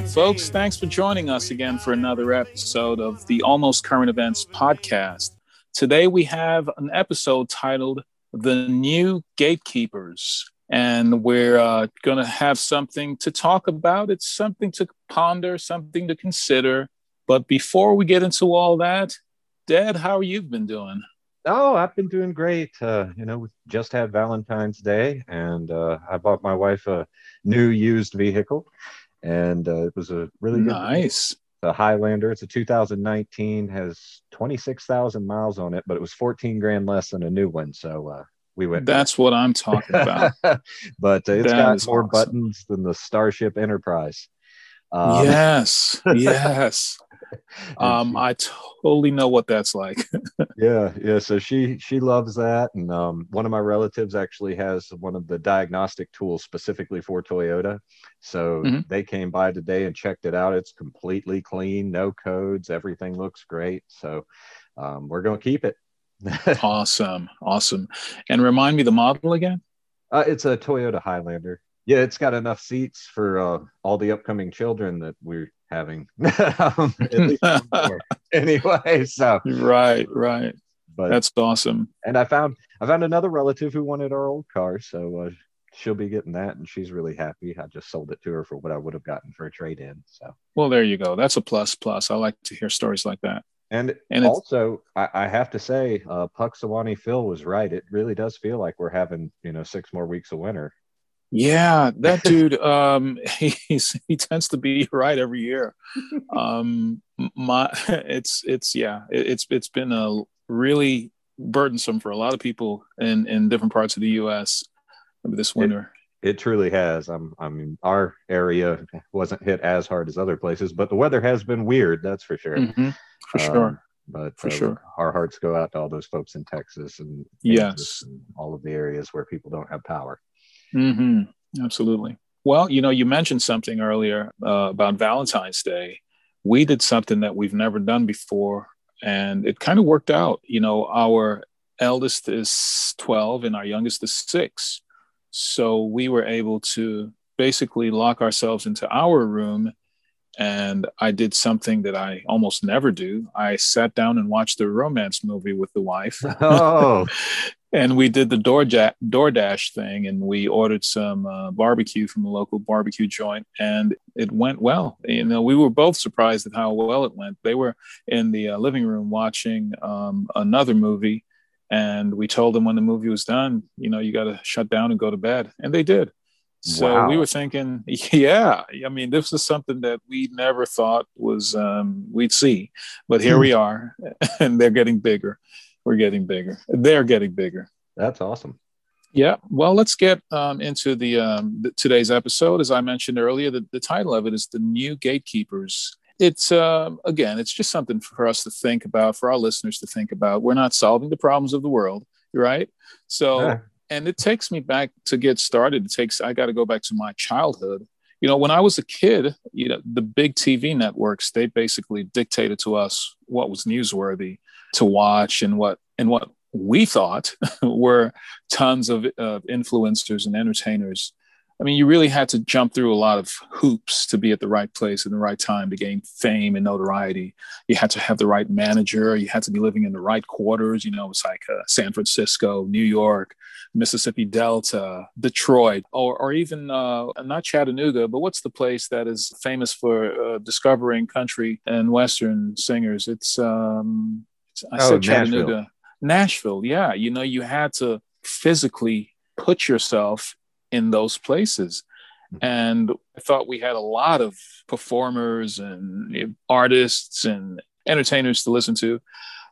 right, folks, thanks for joining us again for another episode of the Almost Current Events podcast. Today we have an episode titled The New Gatekeepers, and we're uh, going to have something to talk about. It's something to ponder, something to consider. But before we get into all that, Dad, how you been doing? Oh, I've been doing great. Uh, you know, we just had Valentine's Day, and uh, I bought my wife a new used vehicle, and uh, it was a really good nice. The Highlander. It's a 2019, has 26,000 miles on it, but it was 14 grand less than a new one. So uh, we went. That's what I'm talking about. but uh, it's That got more awesome. buttons than the Starship Enterprise. Um, yes, yes. Um, I totally know what that's like. yeah yeah so she she loves that and um, one of my relatives actually has one of the diagnostic tools specifically for toyota so Mhm. they came by today and checked it out it's completely clean no codes everything looks great so um, we're going to keep it awesome, awesome. And remind me the model again. uh, it's a toyota highlander yeah it's got enough seats for uh, all the upcoming children that we're having um, at least one more. anyway so right, right. but That's awesome. and I found I found another relative who wanted our old car, so uh, she'll be getting that, and she's really happy. I just sold it to her for what I would have gotten for a trade in. So, Well, there you go. That's a plus. Plus, I like to hear stories like that. and, And also I, I have to say, uh, Punxsutawney Phil was right. It really does feel like we're having you know six more weeks of winter. Yeah, that dude. Um, he's he tends to be right every year. Um, my it's it's yeah, it, it's it's been a really burdensome for a lot of people in in different parts of the U.S. this winter. It truly has. I'm, I mean, our area wasn't hit as hard as other places, but the weather has been weird. That's for sure. Mhm, for Um, sure. But For uh, sure. our hearts go out to all those folks in Texas and Yes. And all of the areas where people don't have power. Hmm Absolutely. Well, you know, you mentioned something earlier uh, about Valentine's Day. We did something that we've never done before, and it kind of worked out. You know, our eldest is 12 and our youngest is six. So we were able to basically lock ourselves into our room. And I did something that I almost never do. I sat down and watched a romance movie with the wife Oh, and we did the DoorDash, DoorDash thing, and we ordered some uh, barbecue from a local barbecue joint, and it went well. You know, we were both surprised at how well it went. They were in the uh, living room watching um, another movie, and we told them when the movie was done, you know, you got to shut down and go to bed, and they did. So Wow. we were thinking, yeah, I mean, this is something that we never thought was um, we'd see, but here we are, and they're getting bigger. We're getting bigger. They're getting bigger. that's awesome. Yeah. Well, let's get um, into the, um, the today's episode. As I mentioned earlier, the, the title of it is "The New Gatekeepers." It's um, again, it's just something for us to think about, for our listeners to think about. We're not solving the problems of the world, right? So, Yeah. and it takes me back to get started. It takes I got to go back to my childhood. You know, when I was a kid, you know, the big TV networks they basically dictated to us what was newsworthy to watch and what and what we thought were tons of uh, influencers and entertainers. I mean, you really had to jump through a lot of hoops to be at the right place at the right time to gain fame and notoriety. You had to have the right manager. You had to be living in the right quarters. You know, it's like uh, San Francisco, New York, Mississippi Delta, Detroit, or, or even uh, not Chattanooga, but what's the place that is famous for uh, discovering country and Western singers? It's, um, I Oh, said Nashville. Chattanooga. Nashville, yeah. You know, you had to physically put yourself in those places. And I thought we had a lot of performers and artists and entertainers to listen to.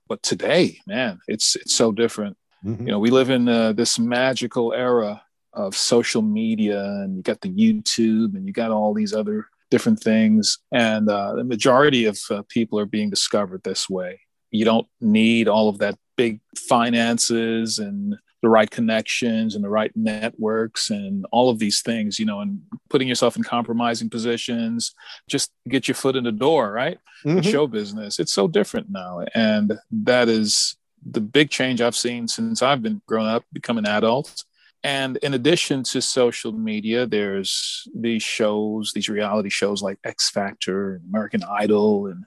But today, man, it's it's so different. Mhm. You know, we live in uh, this magical era of social media, and you got the YouTube, and you got all these other different things. And uh, the majority of uh, people are being discovered this way. You don't need all of that big finances and the right connections and the right networks and all of these things, you know, and putting yourself in compromising positions, just get your foot in the door, right? Mhm. show business. It's so different now. And that is the big change I've seen since I've been grown up, become an adult. And in addition to social media, there's these shows, these reality shows like X Factor, and American Idol, and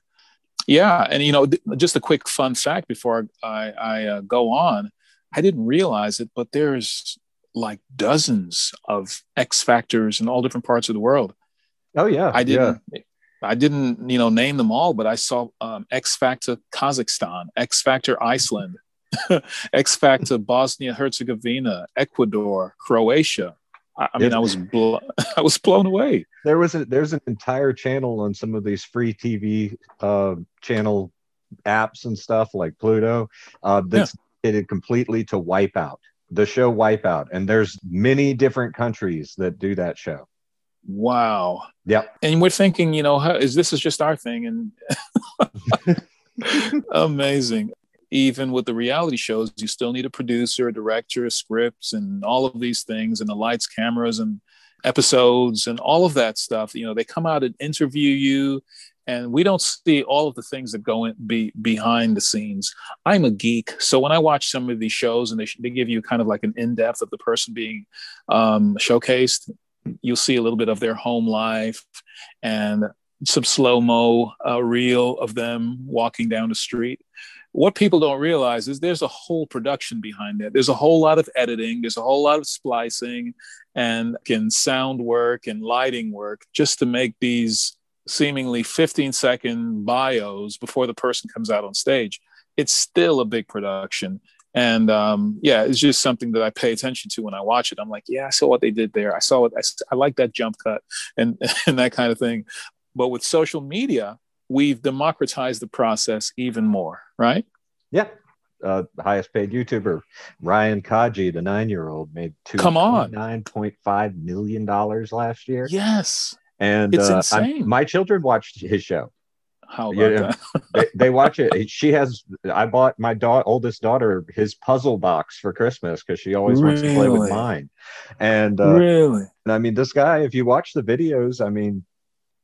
yeah, and you know, just a quick fun fact before I, I uh, go on, I didn't realize it, but there's like dozens of X Factors in all different parts of the world. Oh yeah, I didn't. Yeah. I didn't, you know, name them all, but I saw um, X Factor Kazakhstan, X Factor Iceland, X Factor Bosnia Herzegovina, Ecuador, Croatia. I, I mean, I was blo- I was blown away. There was a there's an entire channel on some of these free TV uh, channel apps and stuff like Pluto uh, that's yeah. dedicated completely to Wipeout, the show Wipeout, and there's many different countries that do that show. Wow. Yeah. And we're thinking, you know, how is this is just our thing and amazing even with the reality shows, you still need a producer, a director, scripts, and all of these things, and the lights, cameras, and episodes, and all of that stuff. You know, they come out and interview you, and we don't see all of the things that go in be behind the scenes. I'm a geek, so when I watch some of these shows and they, they give you kind of like an in depth of the person being um, showcased, you'll see a little bit of their home life and some slow mo uh, reel of them walking down the street what people don't realize is there's a whole production behind it. There's a whole lot of editing, there's a whole lot of splicing and can sound work and lighting work just to make these seemingly 15 second bios before the person comes out on stage. It's still a big production. And um, yeah, it's just something that I pay attention to when I watch it. I'm like, yeah, I saw what they did there. I saw what I, I like that jump cut and, and that kind of thing. But with social media, we've democratized the process even more, right? Yeah. Uh, the highest paid YouTuber, Ryan Kaji, the nine year old, made two come on nine point five million dollars last year. Yes, and it's uh, insane. my children watched his show. How about yeah, that? they, they, watch it. She has. I bought my da- oldest daughter his puzzle box for Christmas because she always really? wants to play with mine. And uh, really, and I mean, this guy. If you watch the videos, I mean,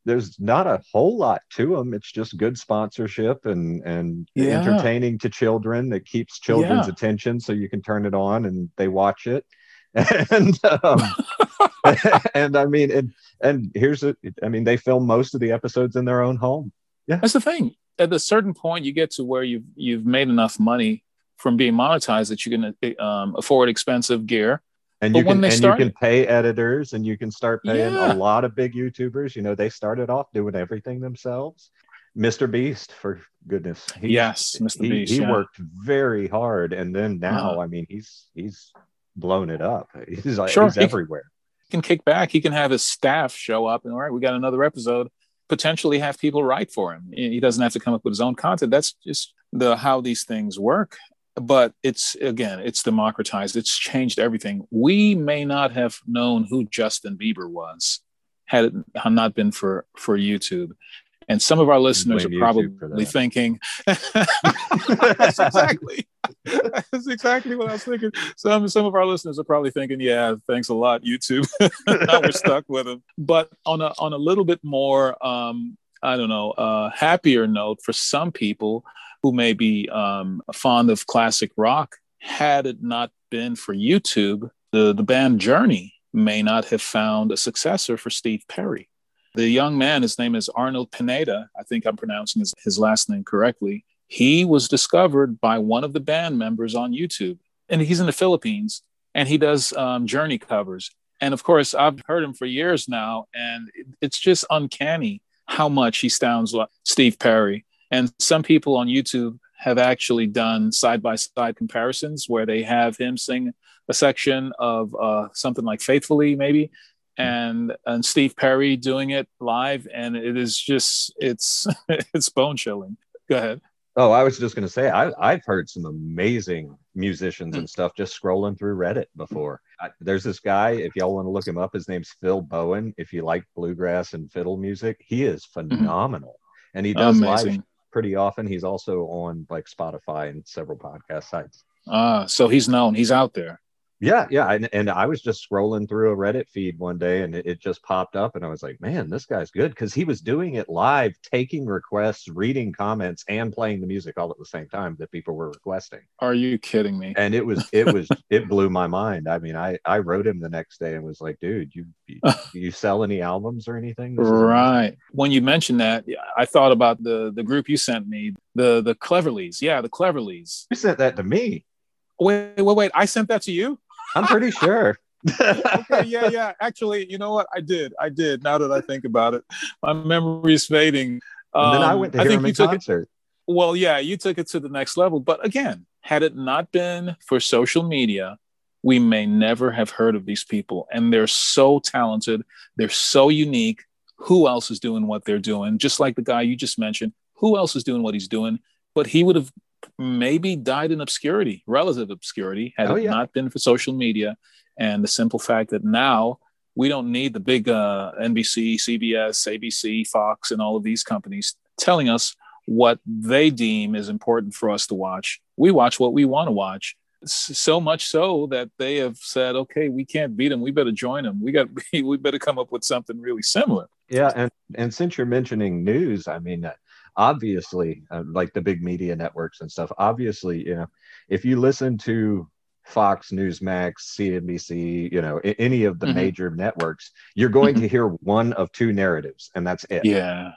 there's not a whole lot to them. It's just good sponsorship and and yeah. entertaining to children that keeps children's yeah. attention, so you can turn it on and they watch it. And um, and I mean, and and here's it. I mean, they film most of the episodes in their own home. Yeah, that's the thing. At a certain point, you get to where you've you've made enough money from being monetized that you can um, afford expensive gear and you can and you can pay editors and you can start paying yeah. a lot of big youtubers you know they started off doing everything themselves mr beast for goodness he, yes mr he, beast he yeah. worked very hard and then now uh-huh. i mean he's he's blown it up he's like sure, he's he everywhere he can kick back. He can have his staff show up and all right we got another episode. Potentially have people write for him. He doesn't have to come up with his own content. That's just the how these things work. But it's again it's democratized. It's changed everything. We may not have known who justin bieber was had it not been for for youtube. And some of our listeners are probably thinking exactly that's exactly what i was thinking some some of our listeners are probably thinking yeah thanks a lot youtube now we're stuck with them but on a on a little bit more um i don't know uh happier note for some people who may be um, fond of classic rock, had it not been for YouTube, the, the band Journey may not have found a successor for Steve Perry. The young man, his name is Arnold Pineda. I think I'm pronouncing his, his last name correctly. He was discovered by one of the band members on YouTube, and he's in the Philippines, and he does um, Journey covers. And of course, I've heard him for years now, and it's just uncanny how much he sounds like Steve Perry. And some people on YouTube have actually done side by side comparisons where they have him sing a section of uh, something like Faithfully, maybe, and and Steve Perry doing it live, and it is just it's it's bone chilling. Go ahead. Oh, I was just going to say I, I've heard some amazing musicians and stuff just scrolling through Reddit before. I, there's this guy, if y'all want to look him up, his name's Phil Bowen. If you like bluegrass and fiddle music, he is mm-hmm. phenomenal, mm-hmm. and he does Amazing. live pretty often. He's also on like Spotify and several podcast sites. Ah, so he's known. He's out there. Yeah, yeah, and, and I was just scrolling through a Reddit feed one day, and it, it just popped up, and I was like, "Man, this guy's good," because he was doing it live, taking requests, reading comments, and playing the music all at the same time that people were requesting. Are you kidding me? And it was, it was, it blew my mind. I mean, I I wrote him the next day and was like, "Dude, you you, you sell any albums or anything?" right. When you mentioned that, I thought about the the group you sent me, the the Cleverlys. Yeah, the Cleverlys. You sent that to me. Wait, wait, wait! I sent that to you. I'm pretty sure. okay, yeah, yeah. Actually, you know what? I did. I did. Now that I think about it, my memory is fading. Um, then I went to I think you took concert. It, well, yeah, you took it to the next level. But again, had it not been for social media, we may never have heard of these people. And they're so talented. They're so unique. Who else is doing what they're doing? Just like the guy you just mentioned. Who else is doing what he's doing? But he would have maybe died in obscurity, relative obscurity, had oh, it yeah. not been for social media and the simple fact that now we don't need the big uh, NBC, CBS, ABC, Fox, and all of these companies telling us what they deem is important for us to watch. We watch what we want to watch. So much so that they have said, "Okay, we can't beat them. We better join them. We got. We better come up with something really similar." Yeah, and and since you're mentioning news, I mean, obviously uh, like the big media networks and stuff obviously you know if you listen to fox newsmax cnbc you know any of the mm-hmm. major networks you're going to hear one of two narratives and that's it. Yeah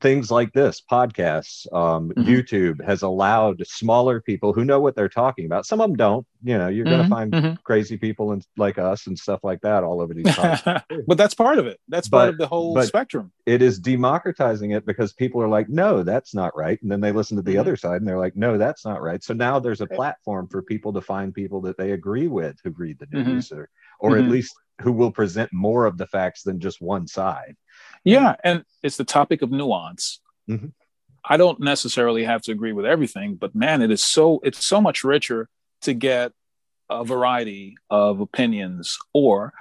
things like this podcasts um, mm-hmm. youtube has allowed smaller people who know what they're talking about some of them don't you know you're mm-hmm. going to find mm-hmm. crazy people and like us and stuff like that all over these times. but that's part of it that's but, part of the whole spectrum it is democratizing it because people are like no that's not right and then they listen to the mm-hmm. other side and they're like no that's not right so now there's a platform for people to find people that they agree with who read the mm-hmm. news or or at mm-hmm. least who will present more of the facts than just one side yeah, and it's the topic of nuance. Mm-hmm. I don't necessarily have to agree with everything, but man, it is so it's so much richer to get a variety of opinions or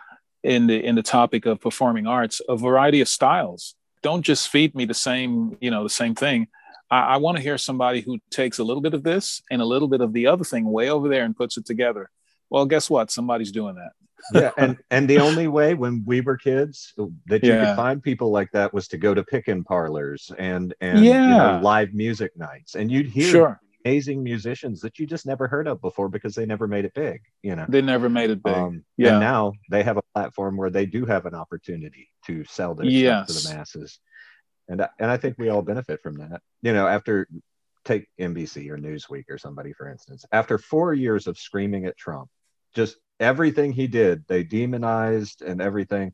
in the in the topic of performing arts, a variety of styles. Don't just feed me the same, you know, the same thing. I, I want to hear somebody who takes a little bit of this and a little bit of the other thing way over there and puts it together. Well, guess what? Somebody's doing that yeah, and and the only way when we were kids that you yeah. could find people like that was to go to pick-in parlors and and yeah. you know, live music nights, and you'd hear sure. amazing musicians that you just never heard of before because they never made it big. You know, they never made it big. Um, yeah. And now they have a platform where they do have an opportunity to sell their yes. stuff to the masses, and and I think we all benefit from that. You know, after take NBC or Newsweek or somebody for instance, after four years of screaming at Trump, just everything he did, they demonized and everything.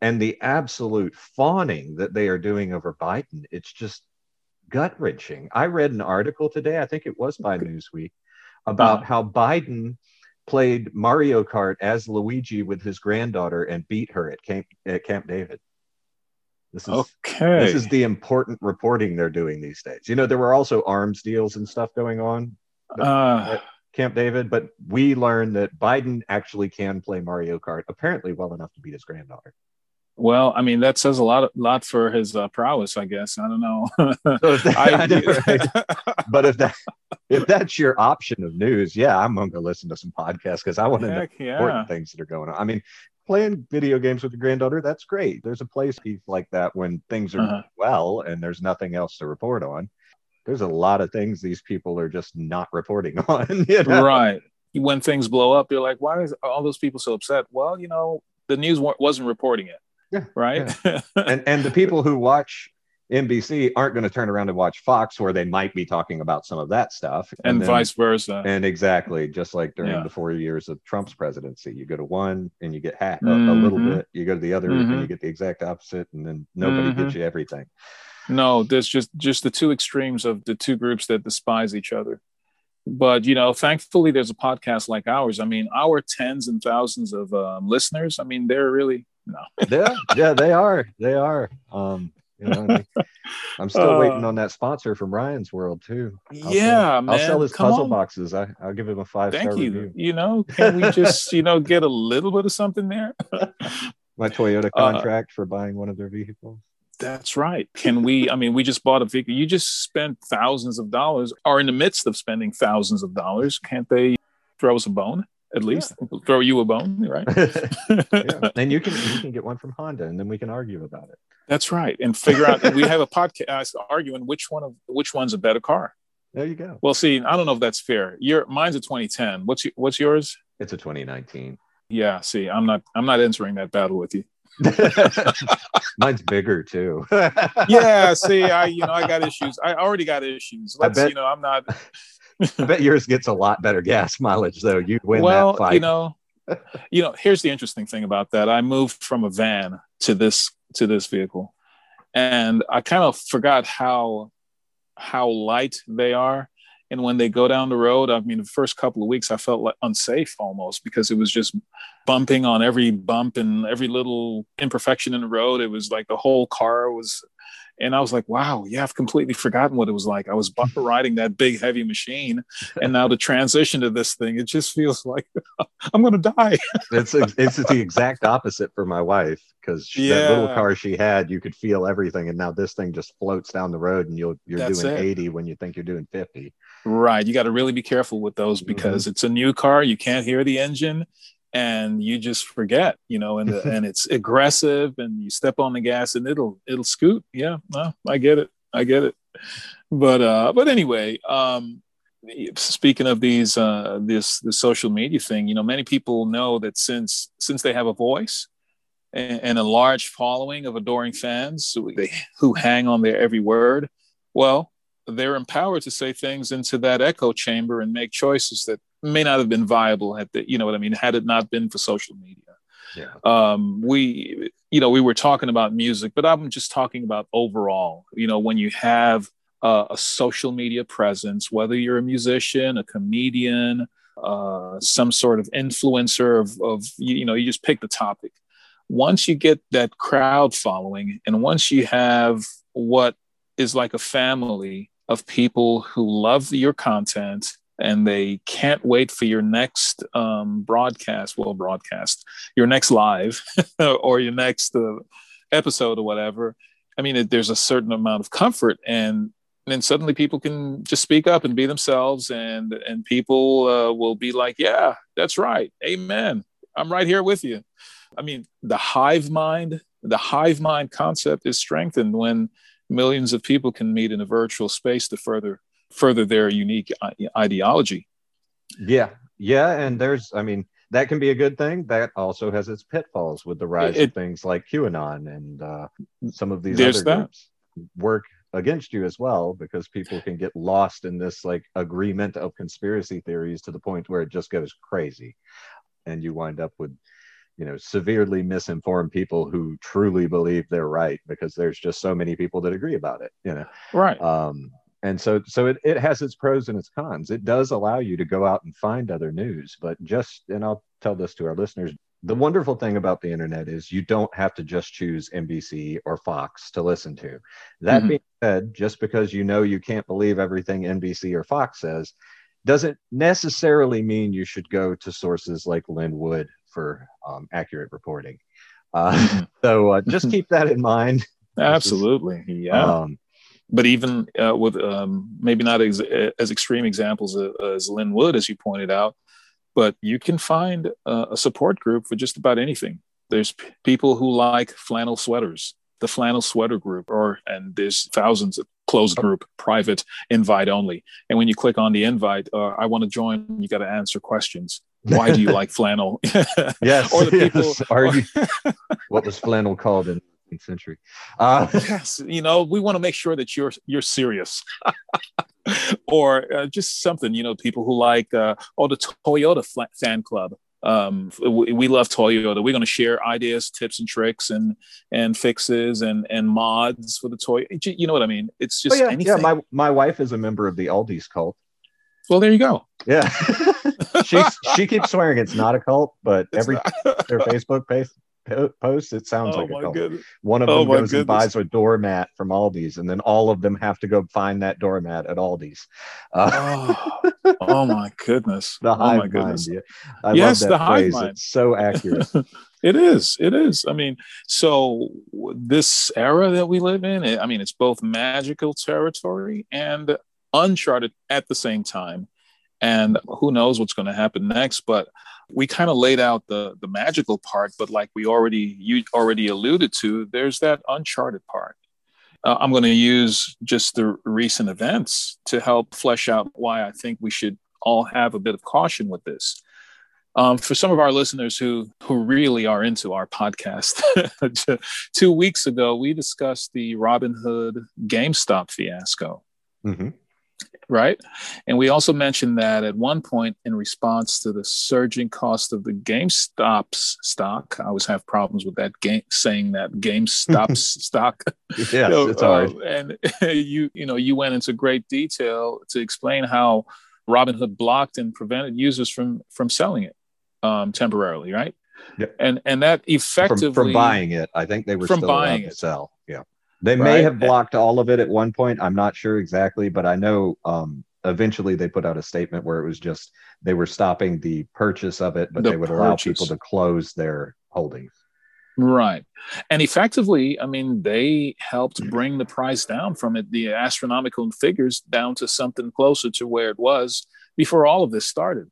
And the absolute fawning that they are doing over Biden, it's just gut wrenching. I read an article today, I think it was by Newsweek, about uh-huh. how Biden played Mario Kart as Luigi with his granddaughter and beat her at Camp, at Camp David. This is okay. This is the important reporting they're doing these days. You know, there were also arms deals and stuff going on. Uh, Camp David, but we learned that Biden actually can play Mario Kart apparently well enough to beat his granddaughter. Well, I mean, that says a lot, lot for his uh, prowess, I guess. I don't know. so that, I, know, right? but if that if that's your option of news, yeah, I'm going to listen to some podcasts because I want to know yeah. important things that are going on. I mean, playing video games with your granddaughter, that's great. There's a place like that when things are uh-huh. well and there's nothing else to report on there's a lot of things these people are just not reporting on. You know? Right. When things blow up, you're like, why is all those people so upset? Well, you know, the news wasn't reporting it. Yeah. Right. Yeah. and and the people who watch NBC aren't going to turn around and watch Fox, where they might be talking about some of that stuff, and, and then, vice versa. And exactly, just like during yeah. the four years of Trump's presidency, you go to one and you get half mm-hmm. a, little bit, you go to the other mm-hmm. and you get the exact opposite, and then nobody mm-hmm. gets you everything. No, there's just just the two extremes of the two groups that despise each other. But you know, thankfully, there's a podcast like ours. I mean, our tens and thousands of um, listeners. I mean, they're really no. yeah, yeah, they are. They are. Um, you know, I'm still uh, waiting on that sponsor from Ryan's World too. I'll yeah, sell, man. I'll sell his puzzle on. boxes. I, will give him a five Thank star you. review. You know, can we just you know get a little bit of something there? My Toyota uh, contract uh, for buying one of their vehicles. That's right. Can we? I mean, we just bought a vehicle. You just spent thousands of dollars, are in the midst of spending thousands of dollars. Can't they throw us a bone? at least yeah. throw you a bone, right? yeah. And you can you can get one from Honda, and then we can argue about it. That's right, and figure out. we have a podcast arguing which one of which one's a better car. There you go. Well, see, I don't know if that's fair. Your mine's a 2010. What's what's yours? It's a 2019. Yeah. See, I'm not I'm not entering that battle with you. Mine's bigger too. yeah. See, I you know I got issues. I already got issues. Let's, I bet, you know I'm not. I bet yours gets a lot better gas mileage though. You'd win well, that fight. You know, you know. Here's the interesting thing about that. I moved from a van to this to this vehicle, and I kind of forgot how how light they are. And when they go down the road, I mean, the first couple of weeks, I felt like unsafe almost because it was just bumping on every bump and every little imperfection in the road. It was like the whole car was and I was like, wow, yeah, I've completely forgotten what it was like. I was riding that big, heavy machine. And now to transition to this thing, it just feels like I'm going to die. it's, it's the exact opposite for my wife because yeah. that little car she had, you could feel everything. And now this thing just floats down the road and you'll, you're That's doing it. 80 when you think you're doing 50. Right. You got to really be careful with those mm-hmm. because mm-hmm. it's a new car. You can't hear the engine and you just forget, you know, and and it's aggressive, and you step on the gas, and it'll it'll scoot. Yeah, no, I get it, I get it. But uh, but anyway, um, speaking of these uh, this the social media thing, you know, many people know that since since they have a voice and, and a large following of adoring fans who, they, who hang on their every word, well, they're empowered to say things into that echo chamber and make choices that may not have been viable at the you know what i mean had it not been for social media yeah. um we you know we were talking about music but i'm just talking about overall you know when you have uh, a social media presence whether you're a musician a comedian uh, some sort of influencer of, of you know you just pick the topic once you get that crowd following and once you have what is like a family of people who love your content and they can't wait for your next um, broadcast, well, broadcast, your next live or your next uh, episode or whatever. I mean, it, there's a certain amount of comfort, and then suddenly people can just speak up and be themselves, and and people uh, will be like, "Yeah, that's right, Amen. I'm right here with you." I mean, the hive mind, the hive mind concept is strengthened when millions of people can meet in a virtual space to further further their unique ideology. Yeah, yeah, and there's, I mean, that can be a good thing. That also has its pitfalls with the rise it, of things like QAnon and uh, some of these other that. groups work against you as well because people can get lost in this like agreement of conspiracy theories to the point where it just goes crazy, and you wind up with you know severely misinformed people who truly believe they're right because there's just so many people that agree about it you know? Right. Um and so so it, it has its pros and its cons. It does allow you to go out and find other news but just and i'll tell this to our listeners the wonderful thing about the internet is you don't have to just choose nbc or fox to listen to. That mm-hmm. being said just because you know you can't believe everything nbc or fox says doesn't necessarily mean you should go to sources like lin wood for um, accurate reporting uh, mm-hmm. so uh, just keep that in mind absolutely yeah um, but even uh, with um, maybe not ex- as extreme examples as, Lin Wood, as you pointed out, but you can find uh, a support group for just about anything. There's p- people who like flannel sweaters, the flannel sweater group, or and there's thousands of closed group, private, invite only. And when you click on the invite, uh, I want to join. You got to answer questions. Why do you like flannel? yes. or the people. Yes. Are you? what was flannel called in the 19th century. Uh, yes, you know, we want to make sure that you're you're serious, or uh, just something. You know, people who like uh, oh the Toyota fan club. Um, we, we love Toyota. We're going to share ideas, tips, and tricks, and and fixes, and and mods for the toy. You know what I mean? It's just oh, yeah, anything. Yeah, my my wife is a member of the Aldi's cult. Well, there you go. Yeah, she she keeps swearing it's not a cult, but it's every not. their Facebook page posts, it sounds oh like a cult. One of oh them goes and buys a doormat from Aldi's, and then all of them have to go find that doormat at Aldi's. Uh, oh, oh, my goodness! the hive oh my goodness. mind. I yes, love that the phrase. Mind. It's so accurate. it is. It is. I mean, so this era that we live in, I mean, it's both magical territory and uncharted at the same time. And who knows what's going to happen next? But we kind of laid out the the magical part, but like we already you already alluded to, there's that uncharted part. Uh, I'm going to use just the recent events to help flesh out why I think we should all have a bit of caution with this. Um, for some of our listeners who who really are into our podcast, two weeks ago we discussed the Robinhood GameStop fiasco. Mm-hmm right? And we also mentioned that at one point, in response to the surging cost of the GameStop's stock, I always have problems with that game saying that GameStop's stock. Know, it's hard. Uh, and you, you know, you went into great detail to explain how Robinhood blocked and prevented users from from selling it um, temporarily, right? Yep. And and that effectively from, from buying it, I think they were from still buying allowed to sell. Yeah. They may right? have blocked all of it at one point. I'm not sure exactly, but I know um, eventually they put out a statement where it was just they were stopping the purchase of it, but the they would purchase. allow people to close their holdings. Right. And effectively, I mean, they helped bring the price down from it, the astronomical figures down to something closer to where it was before all of this started.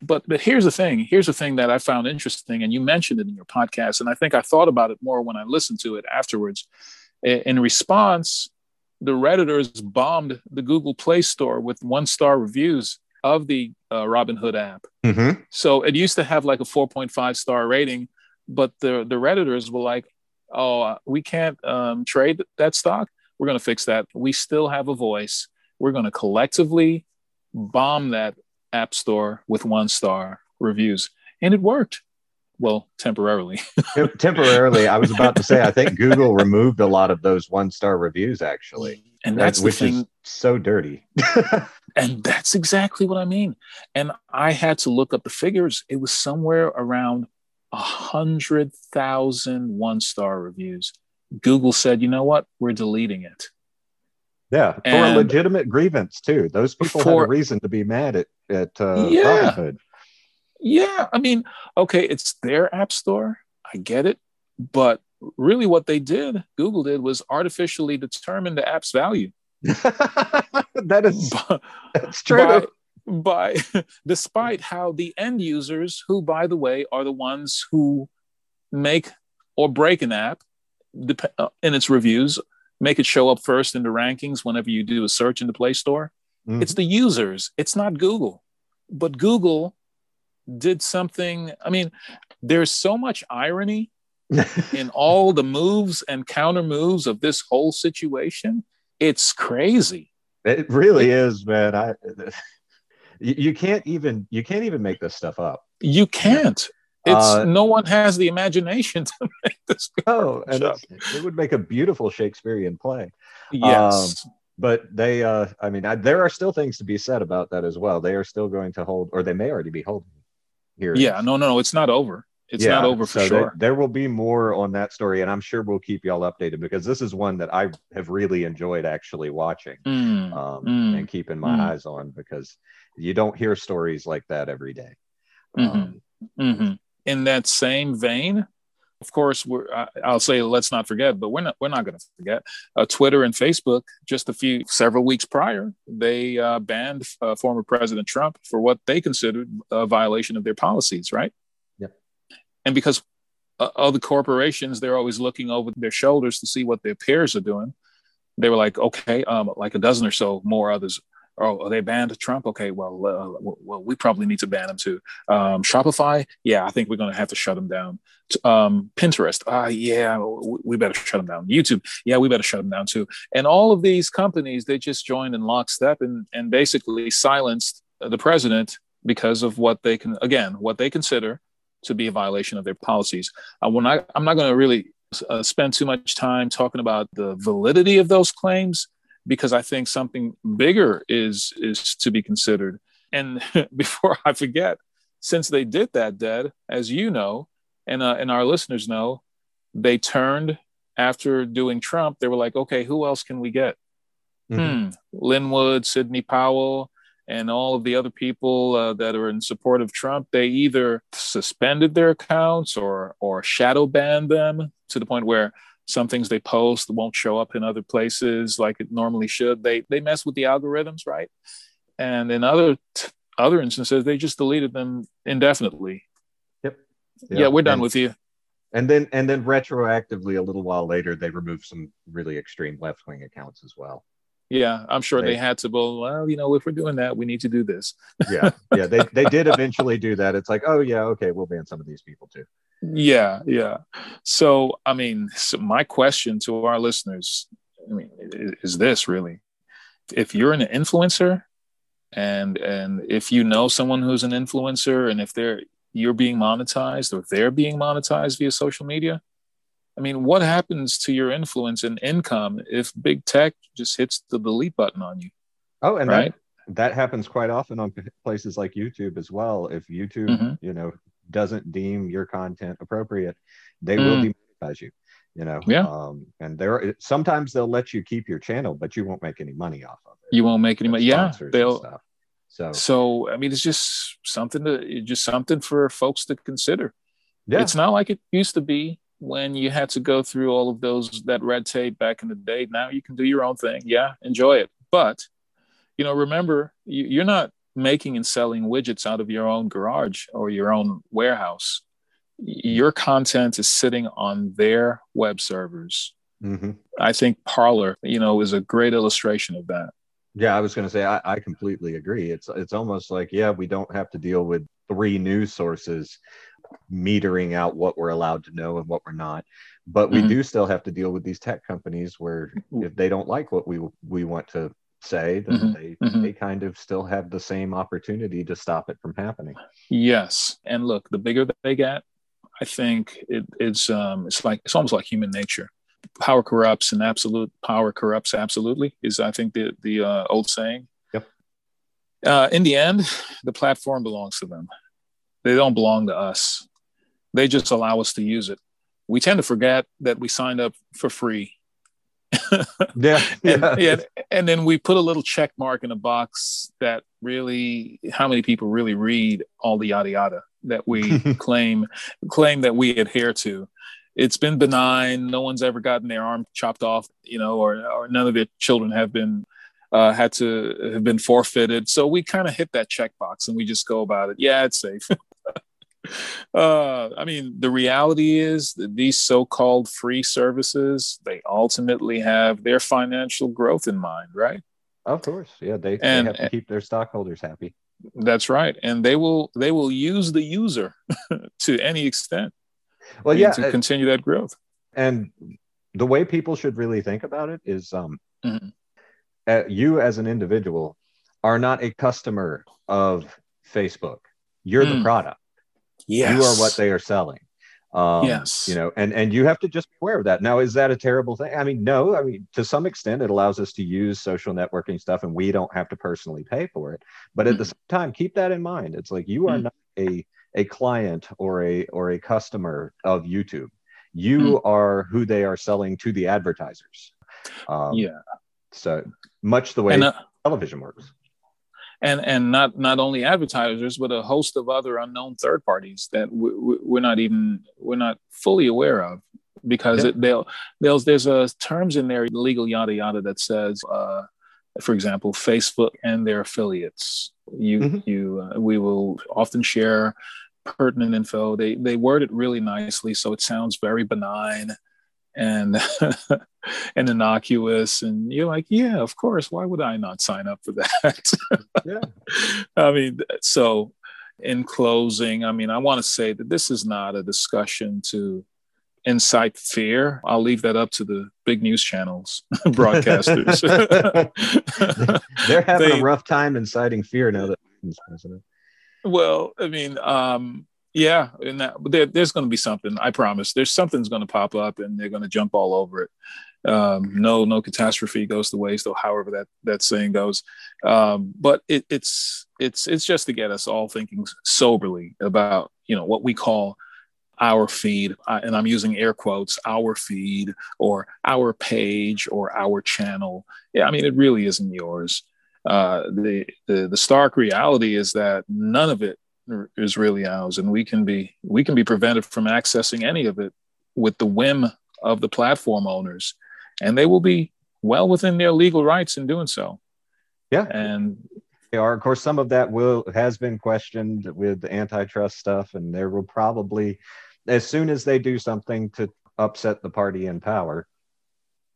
But but here's the thing. Here's the thing that I found interesting, and you mentioned it in your podcast, and I think I thought about it more when I listened to it afterwards in response, the Redditors bombed the Google Play Store with one star reviews of the uh, Robinhood app. Mm-hmm. So it used to have like a 4.5 star rating, but the, the Redditors were like, oh, uh, we can't um, trade that stock. We're going to fix that. We still have a voice. We're going to collectively bomb that app store with one star reviews. And it worked well temporarily. Temporarily i was about to say i think google removed a lot of those one star reviews actually. And that's which is so dirty. And that's exactly what i mean. And i had to look up the figures. It was somewhere around a hundred thousand one star reviews. Google said you know what? We're deleting it. Yeah for and a legitimate grievance too. Those people for, had a reason to be mad at at uh, yeah. Robinhood. Yeah, I mean, okay, it's their app store. I get it. But really, what they did, Google did, was artificially determine the app's value. that is that's true. By, by despite how the end users, who by the way are the ones who make or break an app uh, in its reviews, make it show up first in the rankings whenever you do a search in the Play Store. Mm-hmm. It's the users. It's not Google. But Google did something. I mean, there's so much irony in all the moves and counter moves of this whole situation. It's crazy. It really it, is, man. I you can't even you can't even make this stuff up. You can't. It's uh, no one has the imagination to make this. Oh, and it would make a beautiful Shakespearean play. Yes. Um, but they, uh, I mean, I, there are still things to be said about that as well. They are still going to hold, or they may already be holding yeah, no, no, no, it's not over. It's yeah, not over for so sure. There, there will be more on that story, and I'm sure we'll keep y'all updated because this is one that I have really enjoyed actually watching mm, um, mm, and keeping my mm. eyes on because you don't hear stories like that every day. Mm-hmm. Um, mm-hmm. In that same vein, of course, we're, I'll say let's not forget, but we're not we're not going to forget. Uh, Twitter and Facebook, just a few several weeks prior, they uh, banned uh, former President Trump for what they considered a violation of their policies, right? Yep. And because uh, other corporations, they're always looking over their shoulders to see what their peers are doing. They were like, okay, um, like a dozen or so more others oh, are they banned Trump? Okay, well, uh, well, we probably need to ban them too. Um, Shopify, yeah, I think we're going to have to shut them down. Um, Pinterest, uh, yeah, we better shut them down. YouTube, yeah, we better shut them down too. And all of these companies, they just joined in lockstep and and basically silenced the president because of what they can, again, what they consider to be a violation of their policies. Uh, when I, I'm not going to really uh, spend too much time talking about the validity of those claims because I think something bigger is is to be considered. And before I forget, since they did that, Dead, as you know, and uh, and our listeners know, they turned after doing Trump. They were like, okay, who else can we get? Mm-hmm. Hmm, Lin Wood, Sidney Powell, and all of the other people uh, that are in support of Trump. They either suspended their accounts or or shadow banned them to the point where some things they post won't show up in other places like it normally should they they mess with the algorithms right and in other other instances they just deleted them indefinitely yeah, yeah we're done and, with you. And then and then retroactively, a little while later, they removed some really extreme left wing accounts as well. Yeah, I'm sure they, they had to. Well, well, you know, if we're doing that, we need to do this. yeah, yeah, they they did eventually do that. It's like, oh yeah, okay, we'll ban some of these people too. Yeah, yeah. So, I mean, so my question to our listeners, I mean, is this really? If you're an influencer, and and if you know someone who's an influencer, and if they're you're being monetized or they're being monetized via social media, I mean, what happens to your influence and income if big tech just hits the delete button on you? Oh, and right? that, that happens quite often on places like YouTube as well. If YouTube, mm-hmm. you know, doesn't deem your content appropriate, they mm. will demonetize you. You know, yeah. Um, and there sometimes they'll let you keep your channel, but you won't make any money off of it. You won't make any money. Yeah, they'll. So, so I mean, it's just something to just something for folks to consider. Yeah. It's not like it used to be when you had to go through all of those that red tape back in the day. Now you can do your own thing. Yeah, enjoy it. But you know, remember, you're not making and selling widgets out of your own garage or your own warehouse. Your content is sitting on their web servers. Mm-hmm. I think Parler, you know, is a great illustration of that. Yeah, I was going to say I, I completely agree. It's it's almost like yeah, we don't have to deal with three news sources metering out what we're allowed to know and what we're not. But we mm-hmm. do still have to deal with these tech companies where if they don't like what we we want to say, that mm-hmm. they mm-hmm. they kind of still have the same opportunity to stop it from happening. Yes, and look, the bigger they get, I think it, it's um it's like it's almost like human nature. Power corrupts, and absolute power corrupts absolutely is I think the the uh, old saying. Yep. Uh, in the end, the platform belongs to them. They don't belong to us. They just allow us to use it. We tend to forget that we signed up for free. yeah, and, yeah. And then we put a little check mark in a box that really, how many people really read all the yada yada that we claim claim that we adhere to. It's been benign. No one's ever gotten their arm chopped off, you know, or or none of their children have been uh, had to have been forfeited. So we kind of hit that checkbox and we just go about it. Yeah, it's safe. Uh, I mean, the reality is that these so-called free services, they ultimately have their financial growth in mind, right? Of course, yeah. They, and, they have to keep their stockholders happy. That's right, and they will they will use the user to any extent. Well, yeah, to continue that growth. And the way people should really think about it is, um, mm-hmm uh, you as an individual are not a customer of Facebook. You're mm. the product. Yes. You are what they are selling. Um, yes. You know, and and you have to just be aware of that. Now, is that a terrible thing? I mean, no. I mean, to some extent, it allows us to use social networking stuff, and we don't have to personally pay for it. But mm. at the mm. same time, keep that in mind. It's like you are mm. not a a client or a or a customer of YouTube. You mm. are who they are selling to the advertisers. Um, yeah. So much the way and, uh, television works. And and not not only advertisers, but a host of other unknown third parties that we, we're not even we're not fully aware of because yeah. it, they'll, they'll there's a terms in there legal yada yada that says uh, for example facebook and their affiliates you mm-hmm. you uh, we will often share pertinent info they they word it really nicely so it sounds very benign and and innocuous and you're like yeah of course. Why would i not sign up for that? Yeah. I mean so in closing i mean i want to say that this is not a discussion to incite fear. I'll leave that up to the big news channels broadcasters. They're having they, a rough time inciting fear now that president. Well i mean um yeah, and that there, there's going to be something. I promise. There's something's going to pop up, and they're going to jump all over it. Um, no, no catastrophe goes to waste, or however that that saying goes. Um, but it, it's it's it's just to get us all thinking soberly about you know what we call our feed, and I'm using air quotes, our feed or our page or our channel. Yeah, I mean it really isn't yours. Uh, the, the the stark reality is that none of it is really ours, and we can be we can be prevented from accessing any of it with the whim of the platform owners, and they will be well within their legal rights in doing so. Yeah, and They are, of course, some of that will has been questioned with antitrust stuff, and there will probably, as soon as they do something to upset the party in power,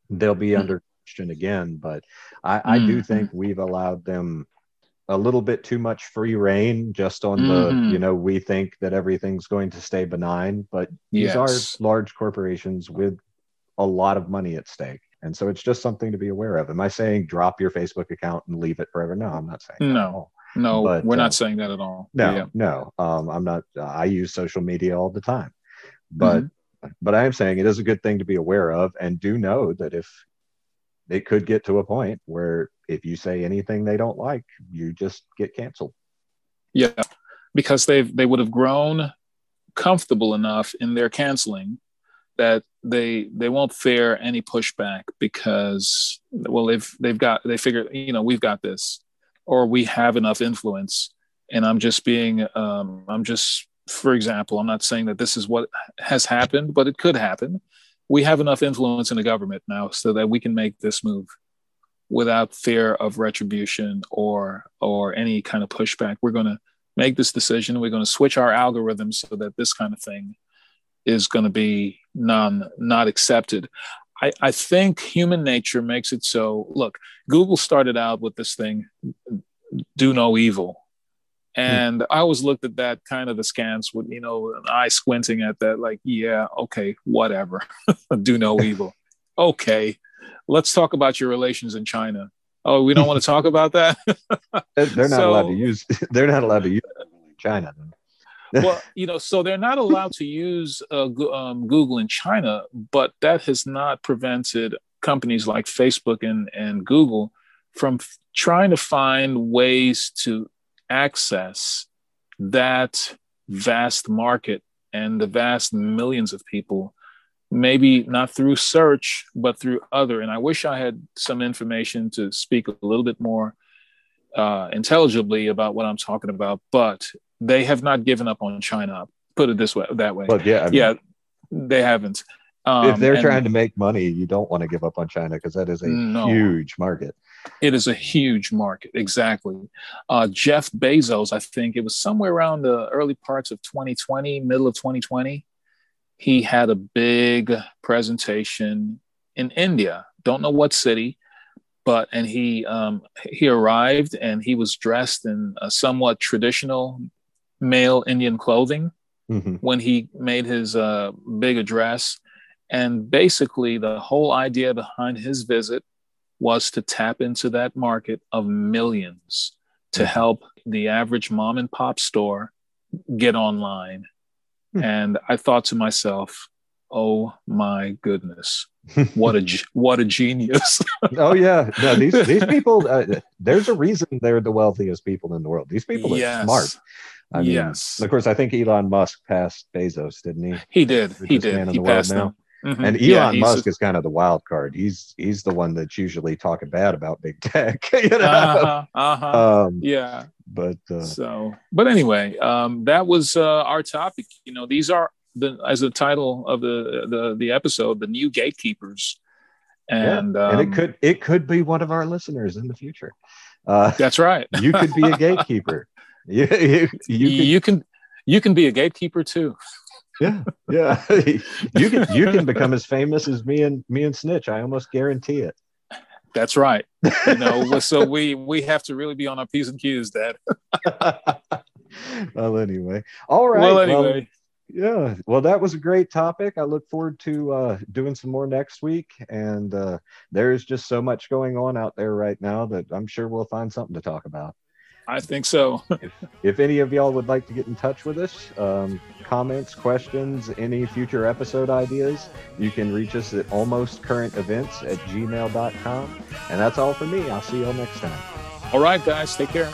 they'll be mm. under question again. But I, mm. I do mm-hmm. think we've allowed them a little bit too much free rein just on mm-hmm. the you know we think that everything's going to stay benign but these yes. are large corporations with a lot of money at stake and so it's just something to be aware of am i saying drop your facebook account and leave it forever no i'm not saying no no but, we're uh, not saying that at all no yeah. no um, i'm not uh, i use social media all the time but mm-hmm. but i am saying it is a good thing to be aware of and do know that if it could get to a point where if you say anything they don't like, you just get canceled. Yeah, because they've they would have grown comfortable enough in their canceling that they they won't fear any pushback because well they've they've got they figure you know we've got this or we have enough influence and i'm just being um, i'm just for example i'm not saying that this is what has happened but it could happen we have enough influence in the government now so that we can make this move without fear of retribution or or any kind of pushback. We're going to make this decision. We're going to switch our algorithms so that this kind of thing is going to be non not accepted. I, I think human nature makes it so. Look, Google started out with this thing, do no evil. Hmm. And. I always looked at that kind of askance with, you know, an eye squinting at that, like, yeah, okay, whatever. Do no evil. okay. Let's talk about your relations in China. Oh, we don't want to talk about that. they're not so, allowed to use. They're not allowed to use China. well, you know, so they're not allowed to use uh, um, Google in China, but that has not prevented companies like Facebook and, and Google from f- trying to find ways to access that vast market and the vast millions of people maybe not through search but through other and i wish i had some information to speak a little bit more uh, intelligibly about what i'm talking about but they have not given up on china put it this way that way but yeah I mean, yeah they haven't um, if they're and, trying to make money you don't want to give up on china because that is a no. huge market it is a huge market, exactly. Uh, Jeff Bezos, I think it was somewhere around the early parts of 2020, middle of 2020. He had a big presentation in India. Don't know what city, but and he um, he arrived and he was dressed in a somewhat traditional male Indian clothing mm-hmm. when he made his uh, big address. And basically, the whole idea behind his visit was to tap into that market of millions to mm-hmm. help the average mom and pop store get online. Hmm. And I thought to myself, oh my goodness, what a what a genius! oh yeah, no, these these people. Uh, there's a reason they're the wealthiest people in the world. These people are yes. smart. I mean, yes. Of course, I think Elon Musk passed Bezos, didn't he? He did. He did. He passed them. Mm-hmm. And Elon yeah, Musk is kind of the wild card. He's he's the one that's usually talking bad about big tech. you know? Uh-huh, uh-huh. Um, yeah. But uh, so, but anyway, um, that was uh, our topic. You know, these are the as the title of the the the episode, the new gatekeepers, and yeah. um, and it um, could it could be one of our listeners in the future. Uh, that's right. you could be a gatekeeper. you, you, you, you can you can be a gatekeeper too yeah, yeah. you can you can become as famous as me and me and Snitch. I almost guarantee it. That's right. You know, so we we have to really be on our p's and q's, Dad. well, anyway, all right. Well, anyway. Well, yeah. Well, that was a great topic. I look forward to uh, doing some more next week. And uh, there's just so much going on out there right now that I'm sure we'll find something to talk about. I think so. if, if, any of y'all would like to get in touch with us, um, comments, questions, any future episode ideas, you can reach us at almostcurrentevents at gmail.com. And that's all for me. I'll see y'all next time. All right, guys. Take care.